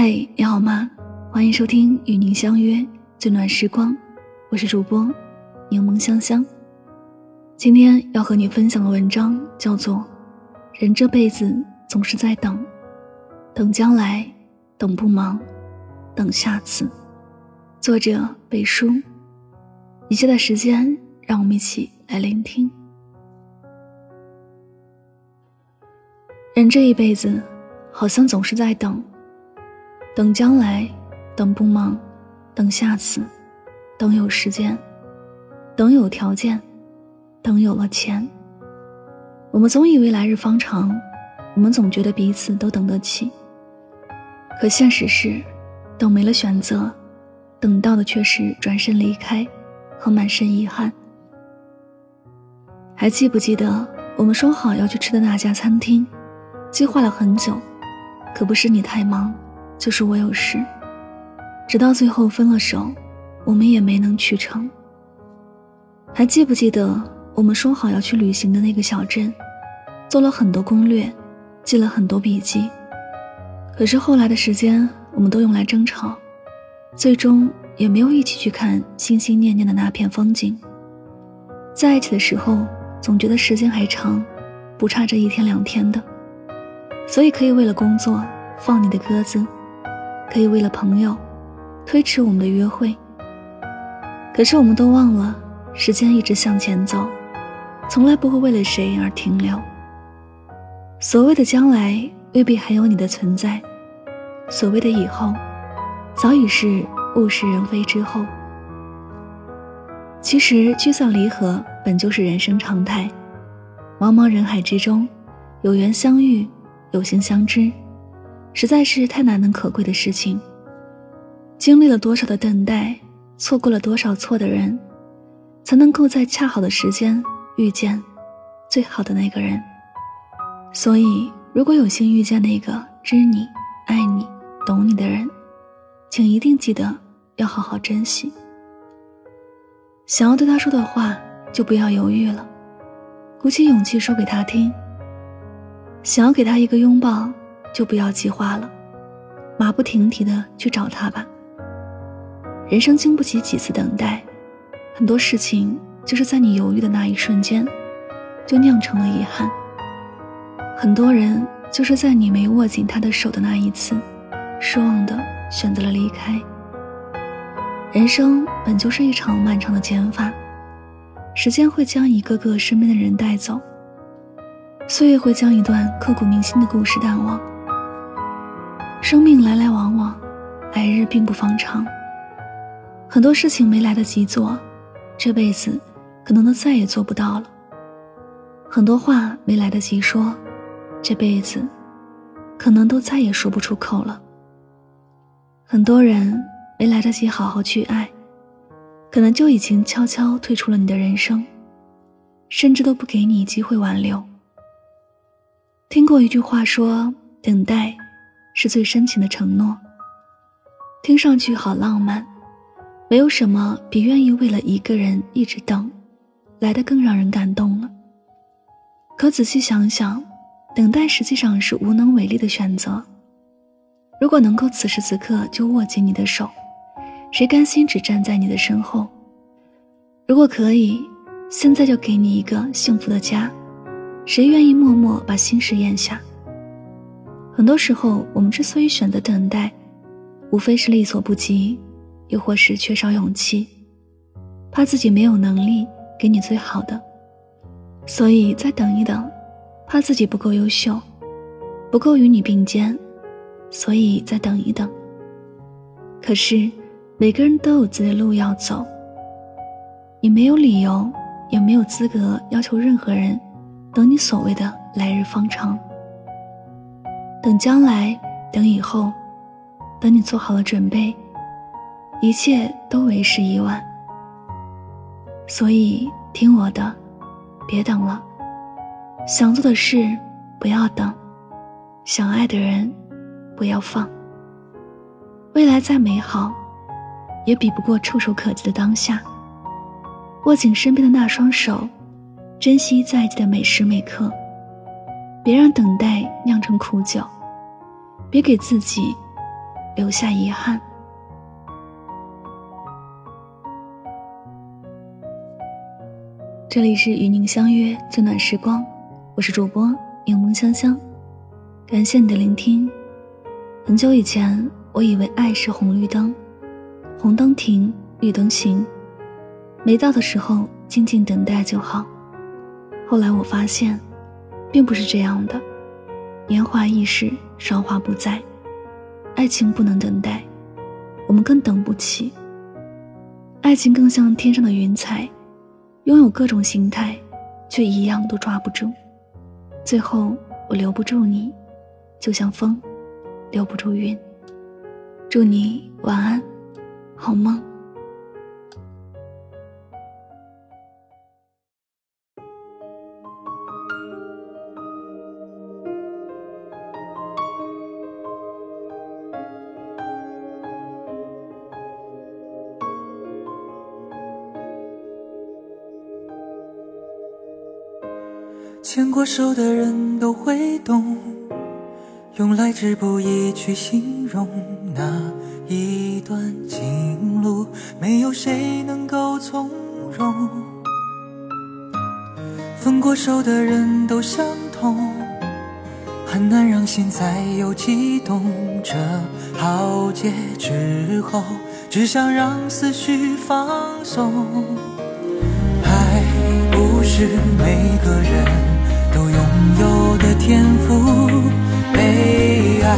嘿，你好吗？欢迎收听与您相约最暖时光，我是主播柠檬香香。今天要和你分享的文章叫做《人这辈子总是在等，等将来，等不忙，等下次》。作者北叔。以下的时间，让我们一起来聆听。人这一辈子，好像总是在等。等将来，等不忙，等下次，等有时间，等有条件，等有了钱。我们总以为来日方长，我们总觉得彼此都等得起。可现实是，等没了选择，等到的却是转身离开和满身遗憾。还记不记得我们说好要去吃的那家餐厅？计划了很久，可不是你太忙。就是我有事，直到最后分了手，我们也没能去成。还记不记得我们说好要去旅行的那个小镇？做了很多攻略，记了很多笔记，可是后来的时间我们都用来争吵，最终也没有一起去看心心念念的那片风景。在一起的时候，总觉得时间还长，不差这一天两天的，所以可以为了工作放你的鸽子。可以为了朋友推迟我们的约会，可是我们都忘了，时间一直向前走，从来不会为了谁而停留。所谓的将来未必还有你的存在，所谓的以后，早已是物是人非之后。其实聚散离合本就是人生常态，茫茫人海之中，有缘相遇，有幸相知。实在是太难能可贵的事情。经历了多少的等待，错过了多少错的人，才能够在恰好的时间遇见最好的那个人。所以，如果有幸遇见那个知你、爱你、懂你的人，请一定记得要好好珍惜。想要对他说的话，就不要犹豫了，鼓起勇气说给他听。想要给他一个拥抱。就不要计划了，马不停蹄的去找他吧。人生经不起几次等待，很多事情就是在你犹豫的那一瞬间，就酿成了遗憾。很多人就是在你没握紧他的手的那一次，失望的选择了离开。人生本就是一场漫长的减法，时间会将一个个身边的人带走，岁月会将一段刻骨铭心的故事淡忘。生命来来往往，来日并不方长。很多事情没来得及做，这辈子可能都再也做不到了。很多话没来得及说，这辈子可能都再也说不出口了。很多人没来得及好好去爱，可能就已经悄悄退出了你的人生，甚至都不给你机会挽留。听过一句话说：“等待。”是最深情的承诺，听上去好浪漫。没有什么比愿意为了一个人一直等，来的更让人感动了。可仔细想想，等待实际上是无能为力的选择。如果能够此时此刻就握紧你的手，谁甘心只站在你的身后？如果可以，现在就给你一个幸福的家，谁愿意默默把心事咽下？很多时候，我们之所以选择等待，无非是力所不及，又或是缺少勇气，怕自己没有能力给你最好的，所以再等一等；怕自己不够优秀，不够与你并肩，所以再等一等。可是，每个人都有自己的路要走，你没有理由，也没有资格要求任何人等你所谓的来日方长。等将来，等以后，等你做好了准备，一切都为时已晚。所以听我的，别等了。想做的事不要等，想爱的人不要放。未来再美好，也比不过触手可及的当下。握紧身边的那双手，珍惜在一起的每时每刻。别让等待酿成苦酒，别给自己留下遗憾。这里是与您相约最暖时光，我是主播柠檬香香，感谢你的聆听。很久以前，我以为爱是红绿灯，红灯停，绿灯行，没到的时候静静等待就好。后来我发现，并不是这样的。年华易逝，韶华不再，爱情不能等待，我们更等不起。爱情更像天上的云彩。拥有各种形态，却一样都抓不住。最后，我留不住你，就像风，留不住云。祝你晚安，好梦。牵过手的人都会懂，用来之不易去形容那一段情路，没有谁能够从容。分过手的人都相同，很难让心再有悸动。这浩劫之后，只想让思绪放松。爱不是每个人。都拥有的天赋，被爱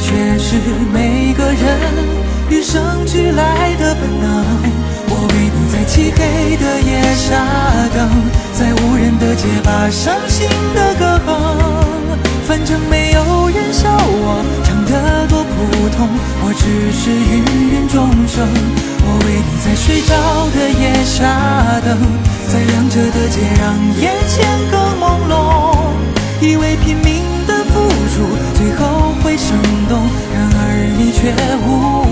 却是每个人与生俱来的本能。我为你在漆黑的夜下等，在无人的街把伤心的歌哼。反正没有人笑我唱得多普通，我只是芸芸众生。我为你在睡着的夜下等，在亮着的街让眼前更朦胧。以为拼命的付出最后会生动，然而你却无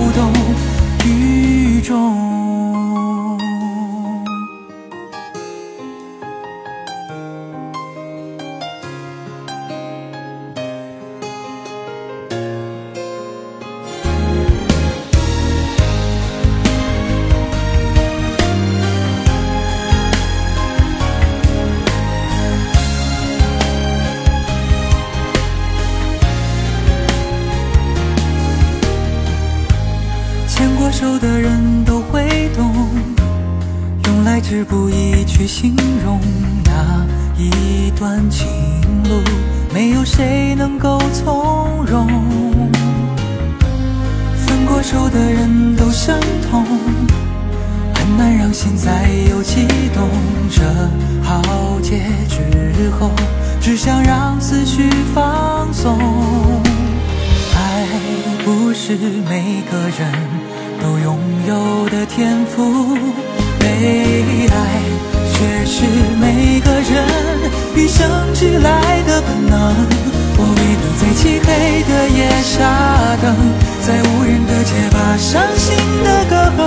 手的人都会懂，用来之不易去形容那一段情路，没有谁能够从容。分过手的人都相同，很难让心再有悸动。这浩劫之后，只想让思绪放松。爱不是每个人。都拥有的天赋，被爱却是每个人与生俱来的本能。我为你在漆黑的夜下等，在无人的街把伤心的歌哼。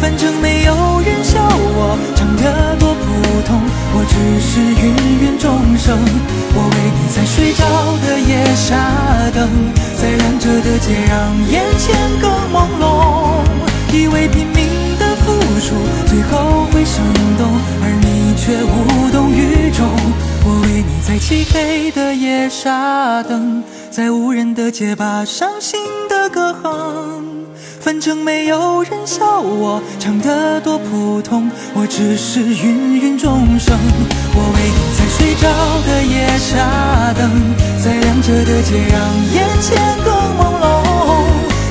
反正没有人笑我唱得多普通，我只是芸芸众生。我为你在睡着的夜下等，的街让眼前更朦胧。以为拼命的付出最后会生动，而你却无动于衷。我为你在漆黑的夜傻等，在无人的街把伤心的歌哼。反正没有人笑我唱得多普通，我只是芸芸众生。我为一盏的夜沙灯，在亮着的街让眼前更朦胧。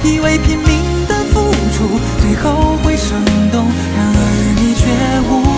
以为拼命的付出最后会生动，然而你却无